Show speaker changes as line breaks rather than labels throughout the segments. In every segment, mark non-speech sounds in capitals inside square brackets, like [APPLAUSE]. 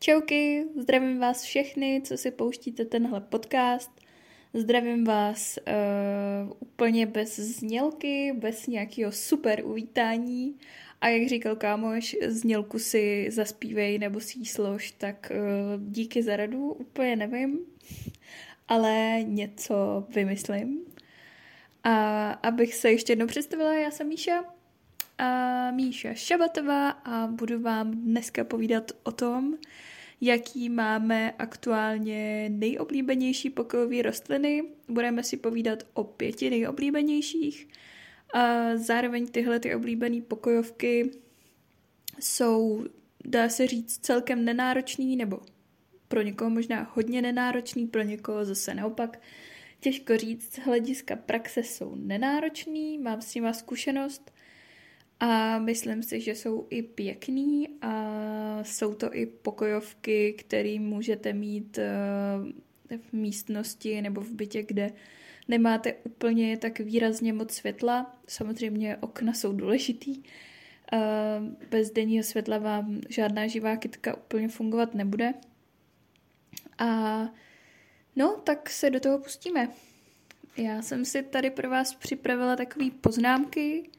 Čauky, zdravím vás všechny, co si pouštíte tenhle podcast. Zdravím vás uh, úplně bez znělky, bez nějakého super uvítání. A jak říkal kámoš, znělku si zaspívej nebo si slož, tak uh, díky za radu, úplně nevím, ale něco vymyslím. A abych se ještě jednou představila, já jsem Míša, a Míša Šabatová a budu vám dneska povídat o tom, jaký máme aktuálně nejoblíbenější pokojové rostliny. Budeme si povídat o pěti nejoblíbenějších. A zároveň tyhle ty oblíbené pokojovky jsou, dá se říct, celkem nenáročný, nebo pro někoho možná hodně nenáročný, pro někoho zase naopak. Těžko říct, z hlediska praxe jsou nenáročný, mám s nima zkušenost a myslím si, že jsou i pěkný a jsou to i pokojovky, které můžete mít eh, v místnosti nebo v bytě, kde nemáte úplně tak výrazně moc světla. Samozřejmě okna jsou důležitý. Eh, bez denního světla vám žádná živá kytka úplně fungovat nebude. A no, tak se do toho pustíme. Já jsem si tady pro vás připravila takové poznámky,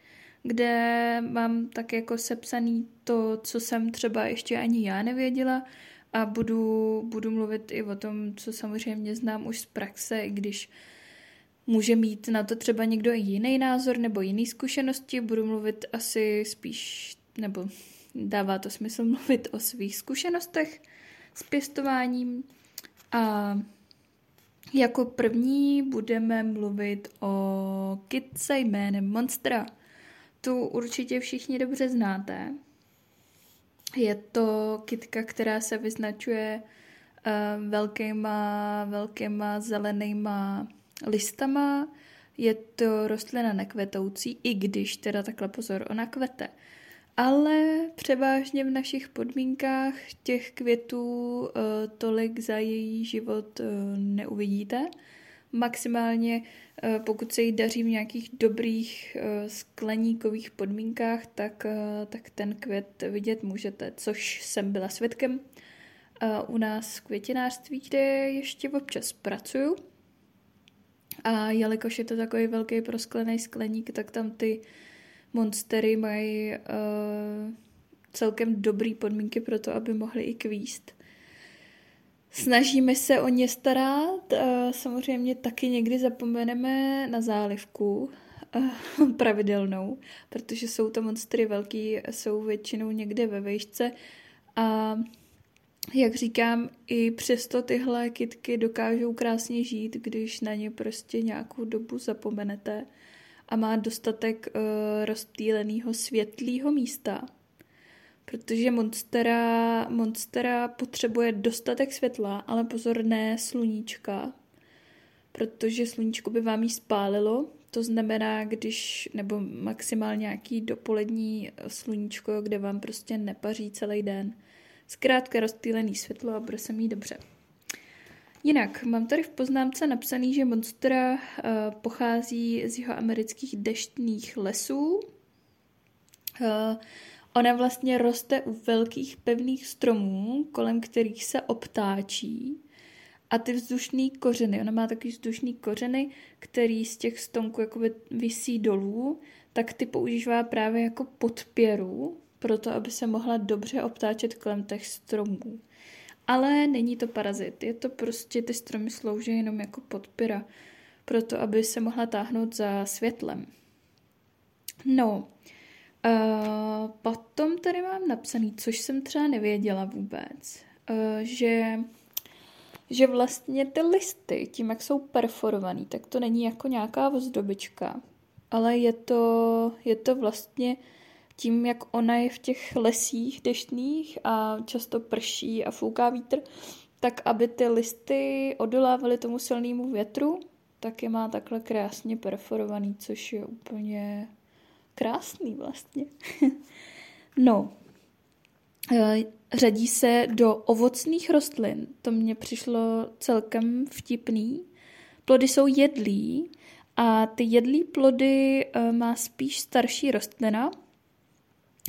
kde mám tak jako sepsaný to, co jsem třeba ještě ani já nevěděla a budu, budu mluvit i o tom, co samozřejmě znám už z praxe, i když může mít na to třeba někdo jiný názor nebo jiný zkušenosti. Budu mluvit asi spíš, nebo dává to smysl mluvit o svých zkušenostech s pěstováním. A jako první budeme mluvit o kitce jménem Monstera – tu určitě všichni dobře znáte. Je to kytka, která se vyznačuje uh, velkýma, velkýma zelenýma listama. Je to rostlina nekvetoucí, i když teda takhle pozor, ona kvete. Ale převážně v našich podmínkách těch květů uh, tolik za její život uh, neuvidíte. Maximálně Eh, pokud se jí daří v nějakých dobrých eh, skleníkových podmínkách, tak, eh, tak ten květ vidět můžete, což jsem byla svědkem u nás v květinářství, kde ještě občas pracuju. A jelikož je to takový velký prosklený skleník, tak tam ty monstery mají uh, celkem dobré podmínky pro to, aby mohly i kvíst. Snažíme se o ně starat, samozřejmě taky někdy zapomeneme na zálivku [LAUGHS] pravidelnou, protože jsou to monstry velký, jsou většinou někde ve vejšce. A jak říkám, i přesto tyhle kitky dokážou krásně žít, když na ně prostě nějakou dobu zapomenete a má dostatek uh, rozptýleného světlého místa protože Monstera, Monstera potřebuje dostatek světla, ale pozor, ne sluníčka, protože sluníčko by vám jí spálilo, to znamená, když, nebo maximálně nějaký dopolední sluníčko, kde vám prostě nepaří celý den. Zkrátka rozptýlený světlo a bude se mít dobře. Jinak, mám tady v poznámce napsaný, že Monstera uh, pochází z jeho amerických deštných lesů. Uh, Ona vlastně roste u velkých pevných stromů, kolem kterých se obtáčí. A ty vzdušné kořeny, ona má takový vzdušný kořeny, který z těch stonků jakoby vysí dolů, tak ty používá právě jako podpěru, proto aby se mohla dobře obtáčet kolem těch stromů. Ale není to parazit, je to prostě, ty stromy slouží jenom jako podpěra, proto aby se mohla táhnout za světlem. No, Uh, potom tady mám napsaný, což jsem třeba nevěděla vůbec, uh, že, že vlastně ty listy, tím jak jsou perforovaný, tak to není jako nějaká ozdobička, ale je to, je to vlastně tím, jak ona je v těch lesích deštných a často prší a fouká vítr, tak aby ty listy odolávaly tomu silnému větru, tak je má takhle krásně perforovaný, což je úplně krásný vlastně. [LAUGHS] no, eh, řadí se do ovocných rostlin. To mně přišlo celkem vtipný. Plody jsou jedlí a ty jedlí plody eh, má spíš starší rostlina.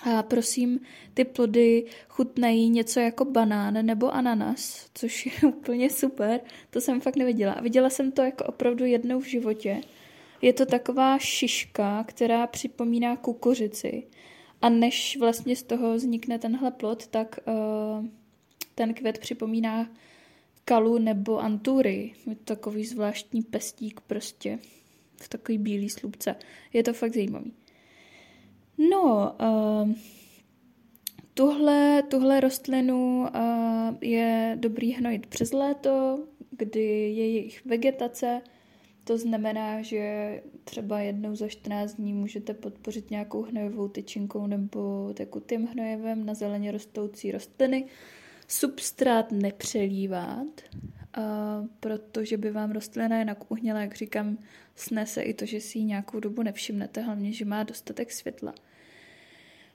A prosím, ty plody chutnají něco jako banán nebo ananas, což je [LAUGHS] úplně super. To jsem fakt neviděla. Viděla jsem to jako opravdu jednou v životě. Je to taková šiška, která připomíná kukuřici. A než vlastně z toho vznikne tenhle plod, tak uh, ten květ připomíná kalu nebo antury. Je to takový zvláštní pestík prostě v takový bílý slupce. Je to fakt zajímavý. No, uh, tuhle, tuhle rostlinu uh, je dobrý hnojit přes léto, kdy je jejich vegetace, to znamená, že třeba jednou za 14 dní můžete podpořit nějakou hnojivou tyčinkou nebo tekutým hnojivem na zeleně rostoucí rostliny. Substrát nepřelívat, protože by vám rostlina jinak uhněla, jak říkám, snese i to, že si ji nějakou dobu nevšimnete, hlavně, že má dostatek světla.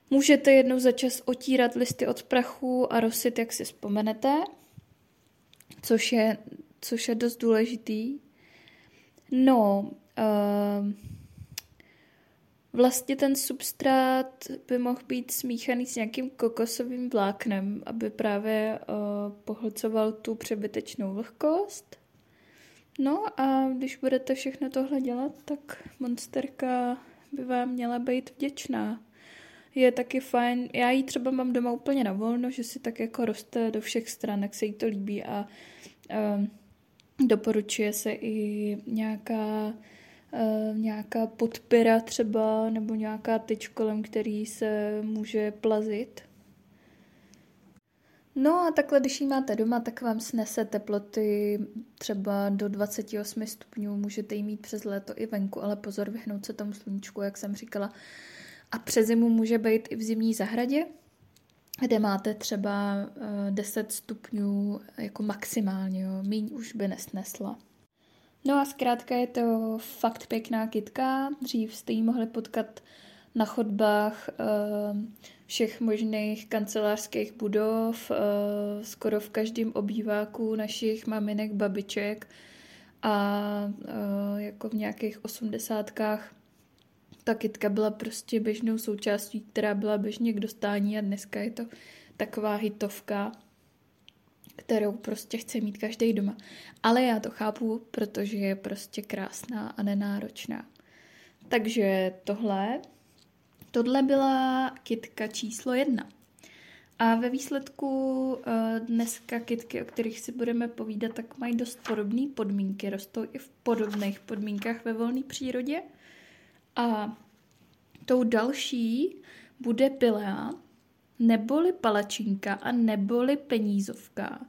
Můžete jednou za čas otírat listy od prachu a rosit, jak si vzpomenete, což je, což je dost důležitý. No, uh, vlastně ten substrát by mohl být smíchaný s nějakým kokosovým vláknem, aby právě uh, pohlcoval tu přebytečnou vlhkost. No a když budete všechno tohle dělat, tak monsterka by vám měla být vděčná je taky fajn. Já ji třeba mám doma úplně na volno, že si tak jako roste do všech stran, jak se jí to líbí a uh, doporučuje se i nějaká uh, nějaká podpěra třeba nebo nějaká tyč kolem který se může plazit. No a takhle, když ji máte doma, tak vám snese teploty třeba do 28 stupňů, můžete ji mít přes léto i venku, ale pozor, vyhnout se tomu sluníčku, jak jsem říkala, a přes zimu může být i v zimní zahradě, kde máte třeba 10 eh, stupňů jako maximálně, jo. míň už by nesnesla. No a zkrátka je to fakt pěkná kytka. Dřív jste ji mohli potkat na chodbách eh, všech možných kancelářských budov, eh, skoro v každém obýváku našich maminek, babiček a jako v nějakých osmdesátkách ta kytka byla prostě běžnou součástí, která byla běžně k dostání a dneska je to taková hitovka, kterou prostě chce mít každý doma. Ale já to chápu, protože je prostě krásná a nenáročná. Takže tohle, tohle byla kytka číslo jedna. A ve výsledku eh, dneska kytky, o kterých si budeme povídat, tak mají dost podobné podmínky, rostou i v podobných podmínkách ve volné přírodě. A tou další bude pilea, neboli palačinka a neboli penízovka.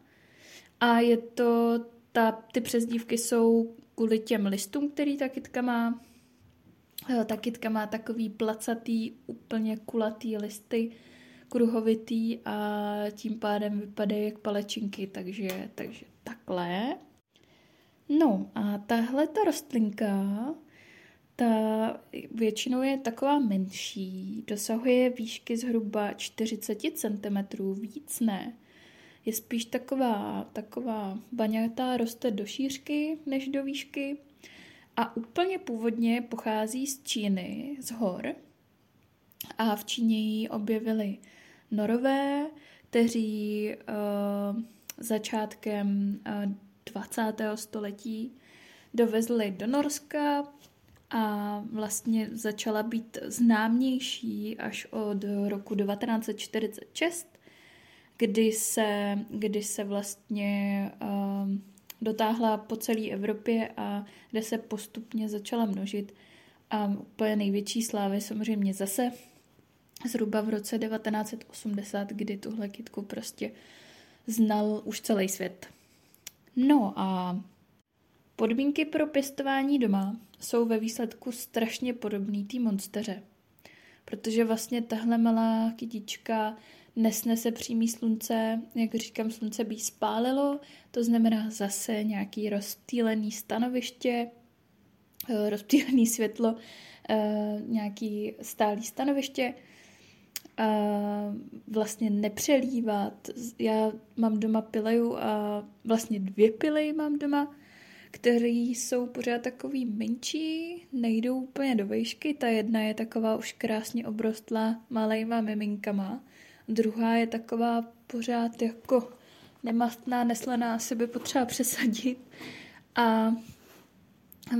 A je to, ta, ty přezdívky jsou kvůli těm listům, který ta kytka má. Eh, ta kytka má takový placatý, úplně kulatý listy, kruhovitý a tím pádem vypadají jak palečinky, takže, takže takhle. No a tahle ta rostlinka ta většinou je taková menší, dosahuje výšky zhruba 40 cm, víc ne. Je spíš taková, taková baňatá, roste do šířky než do výšky a úplně původně pochází z Číny, z hor. A v Číně ji objevili norové, kteří uh, začátkem uh, 20. století dovezli do Norska, a vlastně začala být známější až od roku 1946, kdy se, kdy se vlastně uh, dotáhla po celé Evropě a kde se postupně začala množit. A úplně největší slávy samozřejmě zase zhruba v roce 1980, kdy tuhle kytku prostě znal už celý svět. No a podmínky pro pěstování doma jsou ve výsledku strašně podobný té monsteře. Protože vlastně tahle malá kytička nesnese přímý slunce, jak říkám, slunce by spálilo, to znamená zase nějaký rozptýlený stanoviště, eh, rozptýlený světlo, eh, nějaký stálý stanoviště, vlastně nepřelívat. Já mám doma pileju a vlastně dvě pilej mám doma, který jsou pořád takový menší, nejdou úplně do výšky. Ta jedna je taková už krásně obrostlá malejma miminkama. Druhá je taková pořád jako nemastná, neslaná, asi by potřeba přesadit. A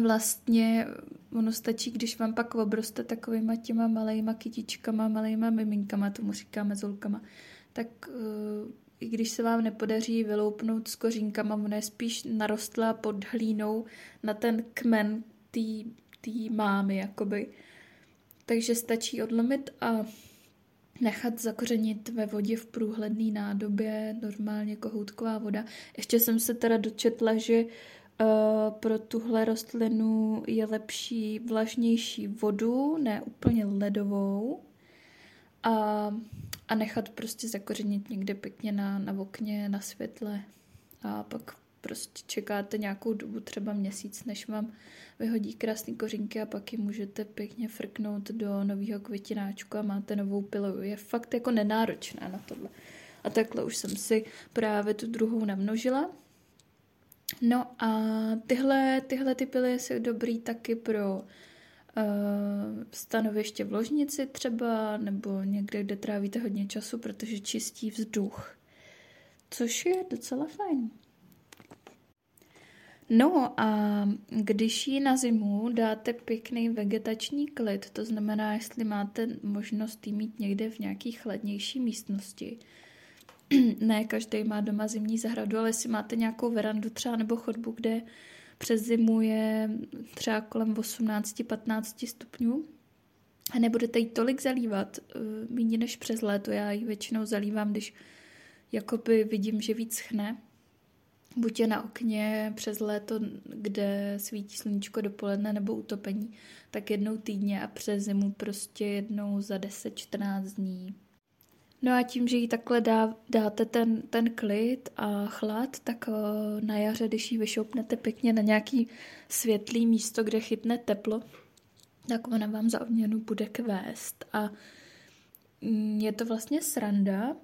vlastně ono stačí, když vám pak obroste takovýma těma malejma kytičkama, malejma miminkama, tomu říkáme zolkama, tak uh, i když se vám nepodaří vyloupnout s kořínkama, ona je spíš narostla pod hlínou na ten kmen té mámy, jakoby. Takže stačí odlomit a nechat zakořenit ve vodě v průhledné nádobě, normálně kohoutková voda. Ještě jsem se teda dočetla, že uh, pro tuhle rostlinu je lepší vlažnější vodu, ne úplně ledovou, a, a nechat prostě zakořenit někde pěkně na, na okně, na světle a pak prostě čekáte nějakou dobu, třeba měsíc, než vám vyhodí krásný kořínky a pak ji můžete pěkně frknout do nového květináčku a máte novou pilu. Je fakt jako nenáročná na tohle. A takhle už jsem si právě tu druhou namnožila. No a tyhle, tyhle ty pily jsou dobrý taky pro stanoviště v ložnici třeba, nebo někde, kde trávíte hodně času, protože čistí vzduch. Což je docela fajn. No a když jí na zimu dáte pěkný vegetační klid, to znamená, jestli máte možnost jí mít někde v nějaký chladnější místnosti, [CLEARS THROAT] ne každý má doma zimní zahradu, ale jestli máte nějakou verandu třeba nebo chodbu, kde přes zimu je třeba kolem 18-15 stupňů a nebudete jí tolik zalívat, eh, méně než přes léto. Já ji většinou zalívám, když jakoby vidím, že víc chne, buď je na okně přes léto, kde svítí sluníčko dopoledne nebo utopení, tak jednou týdně a přes zimu prostě jednou za 10-14 dní. No a tím, že jí takhle dá, dáte ten, ten klid a chlad, tak eh, na jaře, když ji vyšoupnete pěkně na nějaký světlý místo, kde chytne teplo, tak ona vám za odměnu bude kvést. A mm, je to vlastně sranda,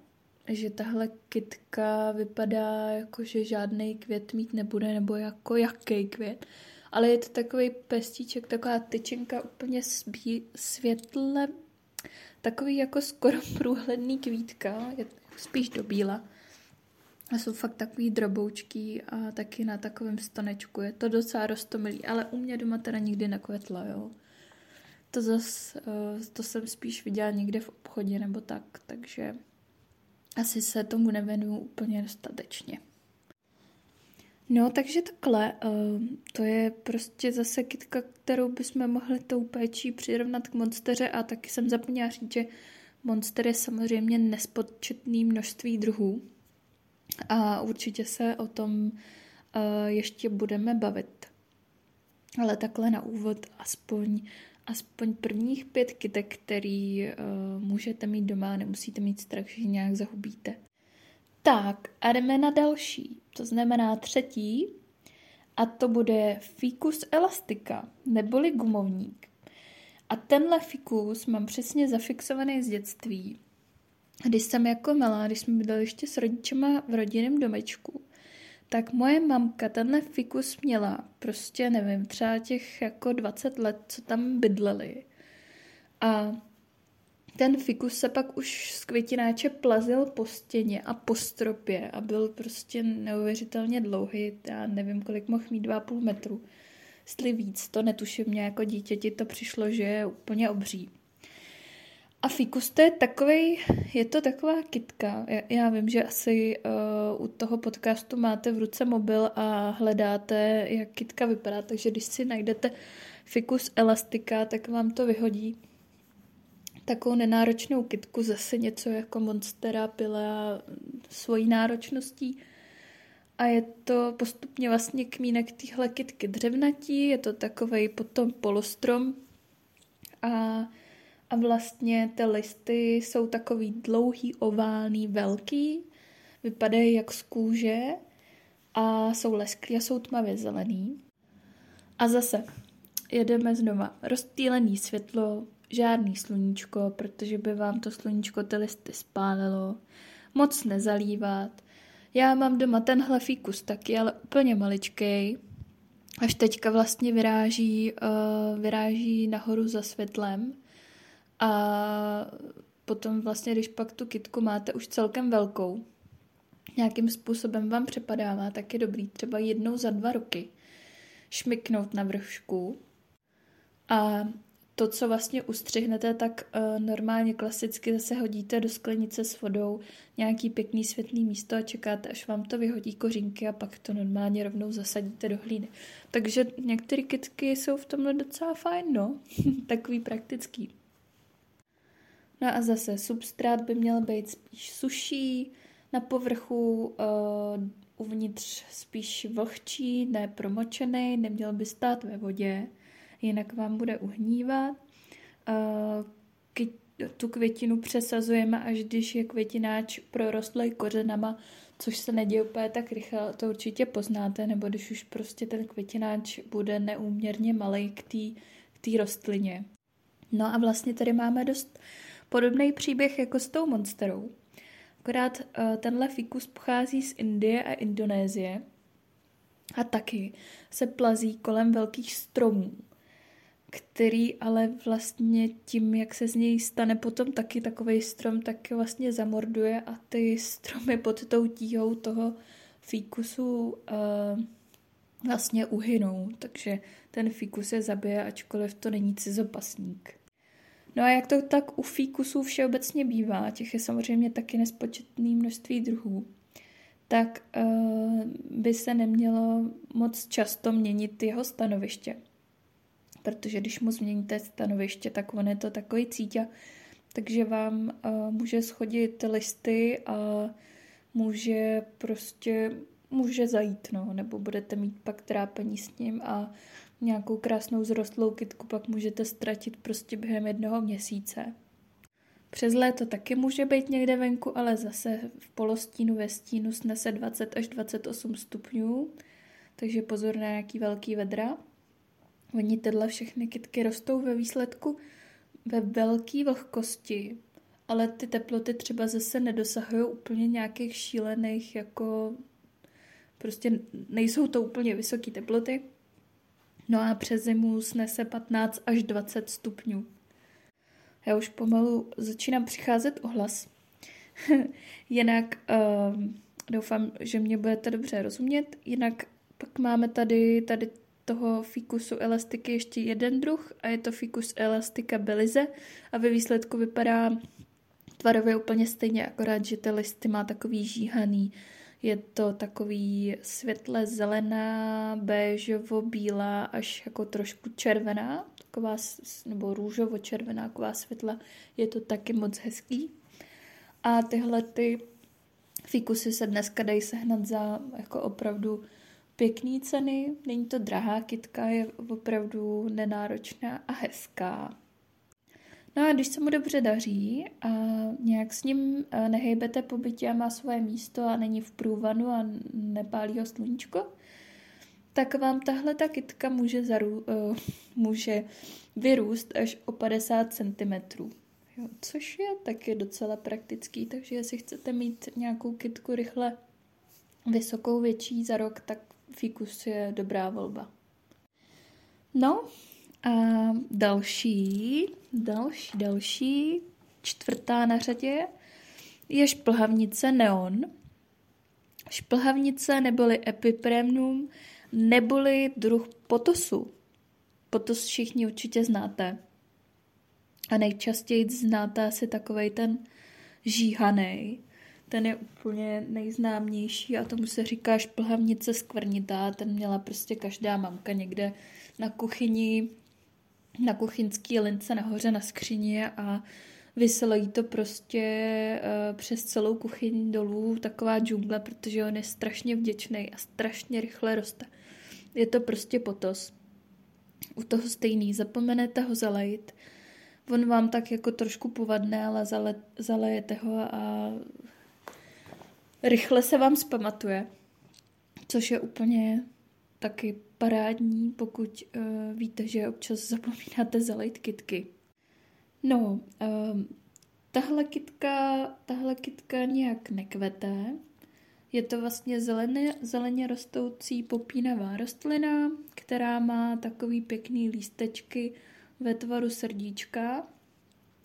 že tahle kytka vypadá jako, že žádný květ mít nebude, nebo jako jaký květ. Ale je to takový pestíček, taková tyčinka úplně světle, takový jako skoro [LAUGHS] průhledný kvítka, je spíš do bíla. A jsou fakt takový droboučký a taky na takovém stanečku. Je to docela rostomilý, ale u mě doma teda nikdy nekvetla, jo. To zas, eh, to jsem spíš viděla někde v obchodě nebo tak, takže asi se tomu nevěnuju úplně dostatečně. No, takže takhle, uh, to je prostě zase kytka, kterou bychom mohli tou péčí přirovnat k monsteře a taky jsem zapomněla říct, že monster je samozřejmě nespočetný množství druhů a určitě se o tom uh, ještě budeme bavit. Ale takhle na úvod aspoň aspoň prvních pět kytek, který uh, můžete mít doma, nemusíte mít strach, že nějak zahubíte. Tak a jdeme na další, to znamená třetí, a to bude Ficus elastica, neboli gumovník. A tenhle fikus mám přesně zafixovaný z dětství. Když jsem jako malá, když jsme bydleli ještě s rodičema v rodinném domečku, tak moje mamka tenhle fikus měla prostě, nevím, třeba těch jako 20 let, co tam bydleli. A ten fikus se pak už z květináče plazil po stěně a po stropě a byl prostě neuvěřitelně dlouhý. Já nevím, kolik mohl mít, 2,5 metru. Jestli víc, to netuším, mě jako dítěti to přišlo, že je úplně obří. A fikus to je takový, je to taková kitka. Já, já vím, že asi uh, u toho podcastu máte v ruce mobil a hledáte, jak kitka vypadá, takže když si najdete fikus elastika, tak vám to vyhodí takovou nenáročnou kitku, zase něco jako Monstera pila svojí náročností. A je to postupně vlastně kmínek téhle kitky dřevnatí, je to takový potom polostrom a a vlastně ty listy jsou takový dlouhý, oválný, velký, vypadají jak z kůže a jsou lesklí a jsou tmavě zelený. A zase jedeme znova. Rozptýlený světlo, žádný sluníčko, protože by vám to sluníčko ty listy spálilo. Moc nezalívat. Já mám doma tenhle fíkus taky, ale úplně maličkej. až teďka vlastně vyráží, uh, vyráží nahoru za světlem a potom vlastně, když pak tu kitku máte už celkem velkou, nějakým způsobem vám přepadává, tak je dobrý třeba jednou za dva roky šmiknout na vršku a to, co vlastně ustřihnete, tak uh, normálně klasicky zase hodíte do sklenice s vodou nějaký pěkný světlý místo a čekáte, až vám to vyhodí kořínky a pak to normálně rovnou zasadíte do hlíny. Takže některé kytky jsou v tomhle docela fajn, no. [LAUGHS] Takový praktický. No a zase substrát by měl být spíš suší, na povrchu uh, uvnitř spíš vlhčí, ne promočený, neměl by stát ve vodě jinak vám bude uhnívat. Tu květinu přesazujeme, až když je květináč prorostlý kořenama, což se neděje úplně tak rychle, to určitě poznáte, nebo když už prostě ten květináč bude neúměrně malý k té rostlině. No a vlastně tady máme dost podobný příběh jako s tou monsterou. Akorát uh, tenhle fikus pochází z Indie a Indonésie a taky se plazí kolem velkých stromů který ale vlastně tím, jak se z něj stane potom taky takový strom, tak vlastně zamorduje a ty stromy pod tou tíhou toho fíkusu uh, vlastně uhynou, takže ten fíkus je zabije, ačkoliv to není cizopasník. No a jak to tak u fíkusů všeobecně bývá, těch je samozřejmě taky nespočetné množství druhů, tak uh, by se nemělo moc často měnit jeho stanoviště protože když mu změníte stanoviště, tak on je to takový cítě, takže vám uh, může schodit listy a může prostě může zajít, no, nebo budete mít pak trápení s ním a nějakou krásnou zrostlou kytku pak můžete ztratit prostě během jednoho měsíce. Přes léto taky může být někde venku, ale zase v polostínu ve stínu snese 20 až 28 stupňů, takže pozor na nějaký velký vedra. Oni tyhle všechny kytky rostou ve výsledku ve velké vlhkosti, ale ty teploty třeba zase nedosahují úplně nějakých šílených, jako prostě nejsou to úplně vysoké teploty. No a přes zimu snese 15 až 20 stupňů. Já už pomalu začínám přicházet ohlas. [LAUGHS] Jinak uh, doufám, že mě budete dobře rozumět. Jinak pak máme tady, tady toho fikusu elastiky ještě jeden druh a je to fikus elastika belize a ve výsledku vypadá tvarově úplně stejně, akorát, že ty listy má takový žíhaný. Je to takový světle zelená, béžovo, bílá, až jako trošku červená, taková, nebo růžovo červená, taková světla. Je to taky moc hezký. A tyhle ty fikusy se dneska dají sehnat za jako opravdu pěkný ceny, není to drahá kitka, je opravdu nenáročná a hezká. No a když se mu dobře daří a nějak s ním eh, nehejbete po bytě a má svoje místo a není v průvanu a nepálí ho sluníčko, tak vám tahle ta kytka může, zaru, uh, může vyrůst až o 50 cm. Jo, což je taky docela praktický, takže jestli chcete mít nějakou kytku rychle vysokou, větší za rok, tak fikus je dobrá volba. No a další, další, další, čtvrtá na řadě je šplhavnice neon. Šplhavnice neboli epipremnum, neboli druh potosu. Potos všichni určitě znáte. A nejčastěji znáte asi takovej ten žíhanej, ten je úplně nejznámější a tomu se říká šplhavnice skvrnitá. Ten měla prostě každá mamka někde na kuchyni, na kuchyňský lince nahoře na skříně a vyselo jí to prostě uh, přes celou kuchyň dolů, taková džungle, protože on je strašně vděčný a strašně rychle roste. Je to prostě potos. U toho stejný, zapomenete ho zalejt, on vám tak jako trošku povadne, ale zale, zalejete ho a rychle se vám zpamatuje, což je úplně taky parádní, pokud uh, víte, že občas zapomínáte zalejt kitky. No, um, tahle kitka, tahle kitka nějak nekvete, Je to vlastně zeleně, zeleně rostoucí popínavá rostlina, která má takový pěkný lístečky ve tvaru srdíčka.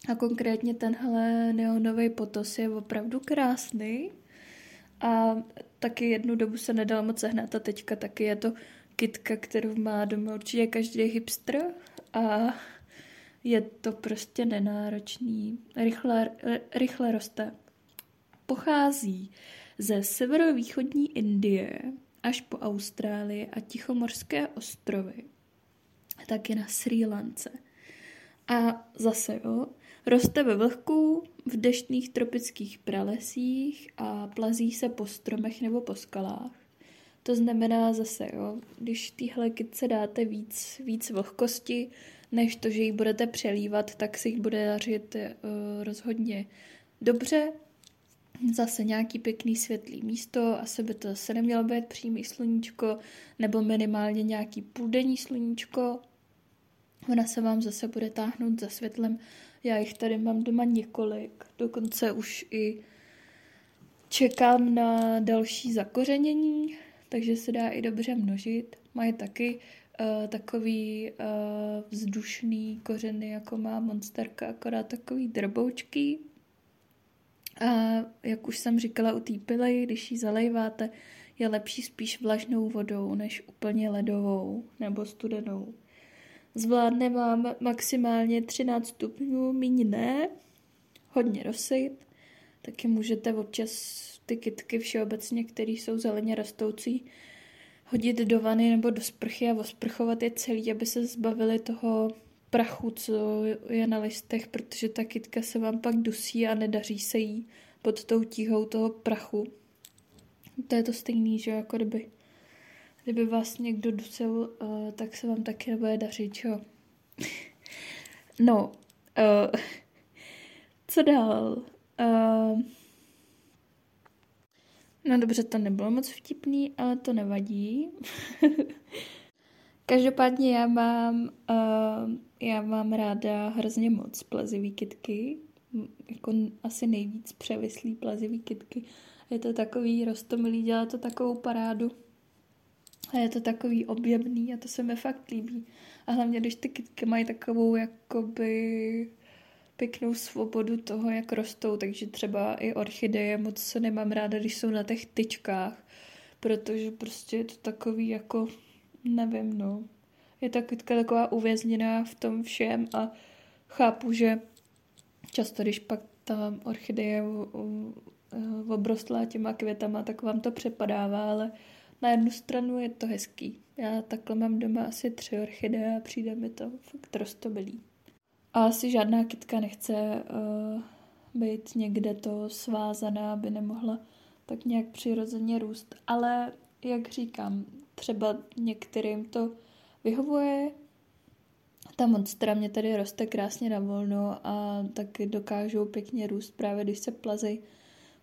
A konkrétně tenhle neonový potos je opravdu krásný. A taky jednu dobu se nedal moc sehnat a teďka taky je to kitka, kterou má doma určitě každý hipster a je to prostě nenáročný, rychle, rychle roste. Pochází ze severovýchodní Indie až po Austrálii a Tichomorské ostrovy, taky na Sri Lance. A zase jo, roste ve vlhku, v deštných tropických pralesích a plazí se po stromech nebo po skalách. To znamená zase, jo, když téhle kytce dáte víc, víc vlhkosti, než to, že ji budete přelívat, tak si jich bude dařit uh, rozhodně dobře. Zase nějaký pěkný světlý místo, asi by to zase nemělo být přímý sluníčko, nebo minimálně nějaký půldenní sluníčko. Ona se vám zase bude táhnout za světlem. Já jich tady mám doma několik, dokonce už i čekám na další zakořenění, takže se dá i dobře množit. Mají taky uh, takový uh, vzdušný kořeny, jako má monsterka, akorát takový drboučky. A jak už jsem říkala u té pily, když ji zalejváte, je lepší spíš vlažnou vodou, než úplně ledovou nebo studenou. Zvládne vám maximálně 13 stupňů, míň ne, hodně rosit, taky můžete občas ty kytky všeobecně, které jsou zeleně rostoucí, hodit do vany nebo do sprchy a osprchovat je celý, aby se zbavili toho prachu, co je na listech, protože ta kytka se vám pak dusí a nedaří se jí pod tou tíhou toho prachu. To je to stejný, že jako kdyby, kdyby vás někdo dusil, uh, tak se vám taky nebude dařit, jo. no, uh, co dál? Uh, No dobře, to nebylo moc vtipný, ale to nevadí. [LAUGHS] Každopádně já mám, uh, já mám ráda hrozně moc plazivý kitky, jako asi nejvíc převislý plazivý kitky. Je to takový rostomilý, dělá to takovou parádu. A je to takový objemný a to se mi fakt líbí. A hlavně, když ty kitky mají takovou jakoby pěknou svobodu toho, jak rostou, takže třeba i orchideje moc nemám ráda, když jsou na těch tyčkách, protože prostě je to takový jako, nevím, no, je ta kytka taková uvězněná v tom všem a chápu, že často, když pak ta orchideje obrostlá těma květama, tak vám to přepadává, ale na jednu stranu je to hezký. Já takhle mám doma asi tři orchideje a přijde mi to fakt rostobilý. A asi žádná kytka nechce uh, být někde to svázaná, aby nemohla tak nějak přirozeně růst. Ale jak říkám, třeba některým to vyhovuje. Ta monstra mě tady roste krásně na volno a taky dokážou pěkně růst právě když se plazej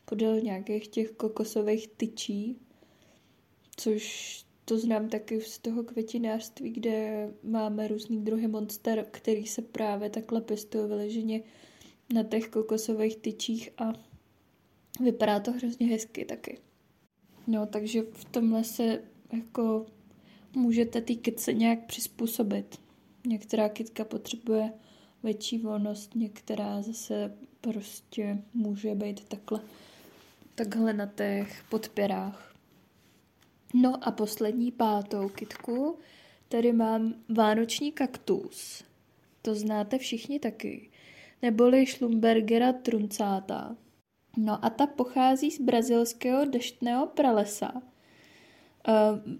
podél nějakých těch kokosových tyčí, což to znám taky z toho květinářství, kde máme různý druhy monster, který se právě takhle pěstují vyleženě na těch kokosových tyčích a vypadá to hrozně hezky taky. No, takže v tomhle se jako můžete ty kytce nějak přizpůsobit. Některá kytka potřebuje větší volnost, některá zase prostě může být takhle, takhle na těch podpěrách. No a poslední pátou kitku, tady mám vánoční kaktus. To znáte všichni taky. Neboli Schlumbergera truncáta. No a ta pochází z brazilského deštného pralesa. Uh,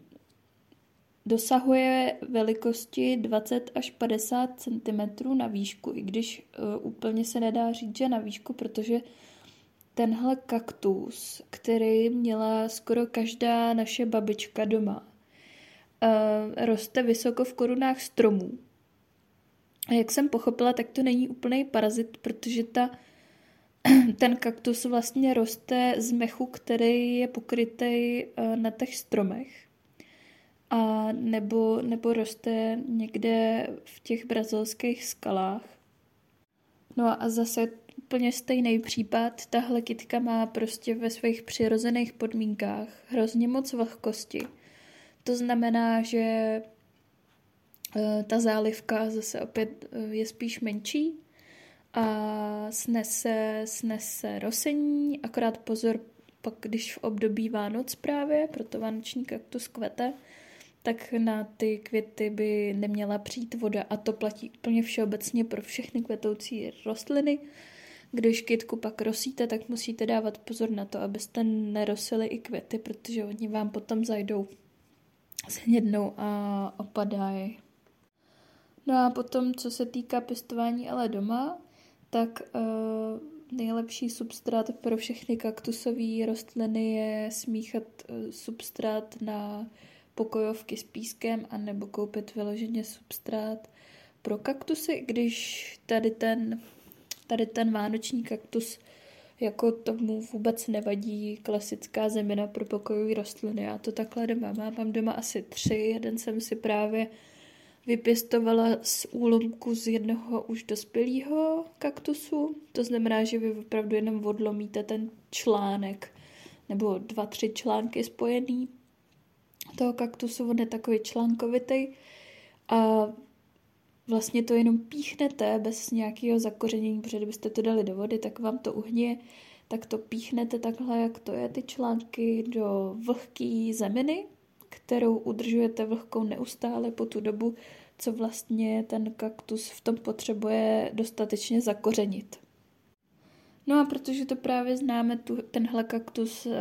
dosahuje velikosti 20 až 50 cm na výšku, i když uh, úplně se nedá říct, že na výšku, protože tenhle kaktus, který měla skoro každá naše babička doma, uh, roste vysoko v korunách stromů. A jak jsem pochopila, tak to není úplný parazit, protože ta, [CLEARS THROAT] ten kaktus vlastně roste z mechu, který je pokrytý uh, na těch stromech. A nebo, nebo roste někde v těch brazilských skalách. No a zase úplně stejný případ. Tahle kytka má prostě ve svých přirozených podmínkách hrozně moc vlhkosti. To znamená, že eh, ta zálivka zase opět eh, je spíš menší a snese, snese rosení, akorát pozor, pak když v období Vánoc právě, proto vánoční kaktus kvete, tak na ty květy by neměla přijít voda a to platí úplně všeobecně pro všechny kvetoucí rostliny. Když kytku pak rosíte, tak musíte dávat pozor na to, abyste nerosili i květy, protože oni vám potom zajdou, zhnědnou a opadají. No a potom, co se týká pěstování ale doma, tak uh, nejlepší substrát pro všechny kaktusové rostliny je smíchat uh, substrát na pokojovky s pískem a nebo koupit vyloženě substrát pro kaktusy, když tady ten, tady ten vánoční kaktus jako tomu vůbec nevadí klasická zemina pro pokojové rostliny. Já to takhle doma mám. Mám doma asi tři. Jeden jsem si právě vypěstovala z úlomku z jednoho už dospělého kaktusu. To znamená, že vy opravdu jenom odlomíte ten článek nebo dva, tři články spojený toho kaktusu, on je takový článkovitý a vlastně to jenom píchnete bez nějakého zakořenění, protože kdybyste to dali do vody, tak vám to uhně, tak to píchnete takhle, jak to je, ty články do vlhké zeminy, kterou udržujete vlhkou neustále po tu dobu, co vlastně ten kaktus v tom potřebuje dostatečně zakořenit. No a protože to právě známe, tu, tenhle kaktus uh,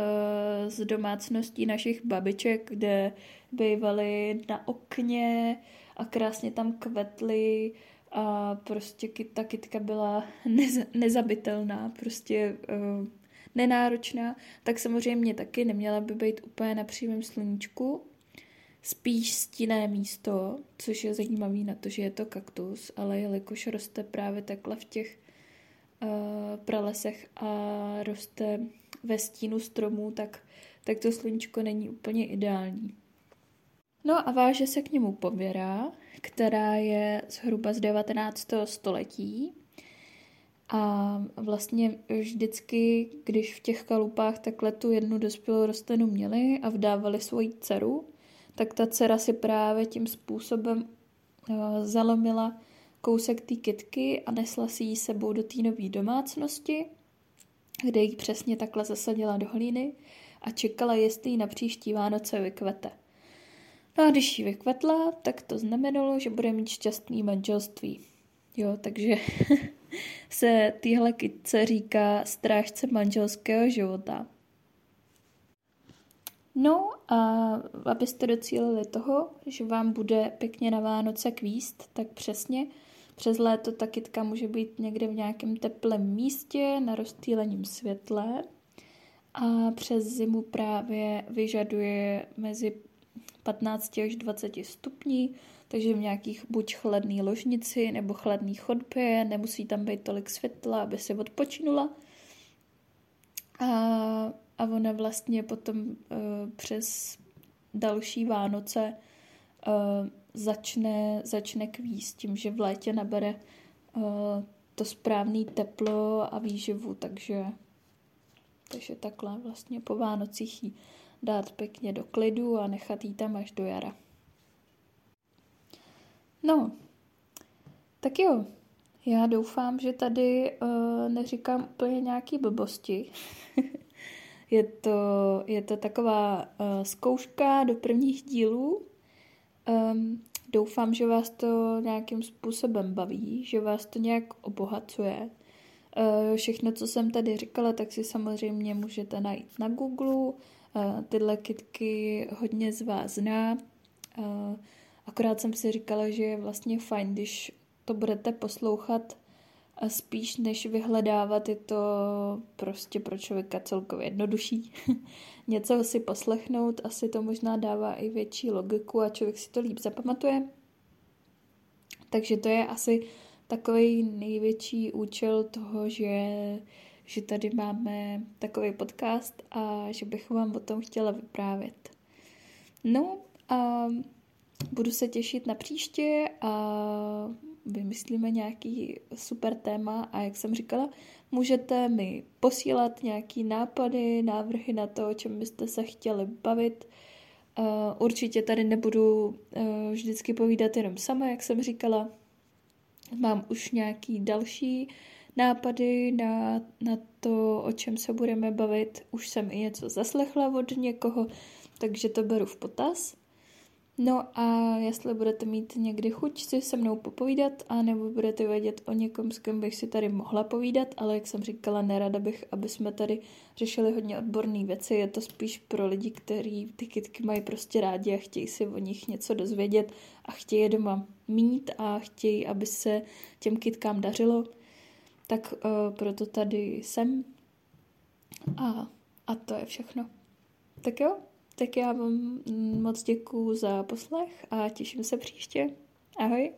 z domácností našich babiček, kde bývaly na okně a krásně tam kvetly a prostě ta kytka byla nez, nezabitelná, prostě uh, nenáročná, tak samozřejmě taky neměla by být úplně na přímém sluníčku, spíš stinné místo, což je zajímavý na to, že je to kaktus, ale jelikož roste právě takhle v těch uh, pralesech a roste ve stínu stromů, tak, tak to sluníčko není úplně ideální. No a váže se k němu pověra, která je zhruba z 19. století. A vlastně vždycky, když v těch kalupách takhle tu jednu dospělou rostlinu měli a vdávali svoji dceru, tak ta dcera si právě tím způsobem uh, zalomila kousek té kytky a nesla si ji sebou do té nové domácnosti, kde ji přesně takhle zasadila do hlíny a čekala, jestli ji na příští Vánoce vykvete. No a když ji vykvetla, tak to znamenalo, že bude mít šťastný manželství. Jo, takže [LAUGHS] se téhle kytce říká strážce manželského života. No a abyste docílili toho, že vám bude pěkně na Vánoce kvíst, tak přesně přes léto ta kytka může být někde v nějakém teplém místě na rozstýlením světle a přes zimu právě vyžaduje mezi 15 až 20 stupní, takže v nějakých buď chladný ložnici nebo chladný chodbě, nemusí tam být tolik světla, aby se odpočinula. A, a ona vlastně potom uh, přes další Vánoce uh, začne, začne kvíst tím, že v létě nabere uh, to správné teplo a výživu, takže, takže takhle vlastně po Vánocích jí dát pěkně do klidu a nechat jí tam až do jara. No, tak jo, já doufám, že tady uh, neříkám úplně nějaký blbosti. [LAUGHS] je, to, je to taková uh, zkouška do prvních dílů, Um, doufám, že vás to nějakým způsobem baví, že vás to nějak obohacuje. Uh, všechno, co jsem tady říkala, tak si samozřejmě můžete najít na Google. Tyhle kitky hodně z vás zná. Akorát jsem si říkala, že je vlastně fajn, když to budete poslouchat a spíš než vyhledávat, je to prostě pro člověka celkově jednodušší. [LAUGHS] Něco si poslechnout, asi to možná dává i větší logiku a člověk si to líp zapamatuje. Takže to je asi takový největší účel toho, že, že tady máme takový podcast a že bych vám o tom chtěla vyprávět. No a budu se těšit na příště a vymyslíme nějaký super téma a jak jsem říkala, můžete mi posílat nějaký nápady, návrhy na to, o čem byste se chtěli bavit. Uh, určitě tady nebudu uh, vždycky povídat jenom sama, jak jsem říkala. Mám už nějaký další nápady na, na to, o čem se budeme bavit. Už jsem i něco zaslechla od někoho, takže to beru v potaz. No a jestli budete mít někdy chuť si se mnou popovídat, a nebo budete vědět o někom, s kým bych si tady mohla povídat, ale jak jsem říkala, nerada bych, aby jsme tady řešili hodně odborné věci, je to spíš pro lidi, kteří ty kitky mají prostě rádi a chtějí si o nich něco dozvědět a chtějí je doma mít a chtějí, aby se těm kitkám dařilo, tak uh, proto tady jsem. A, a to je všechno. Tak jo, tak já vám moc děkuju za poslech a těším se příště. Ahoj!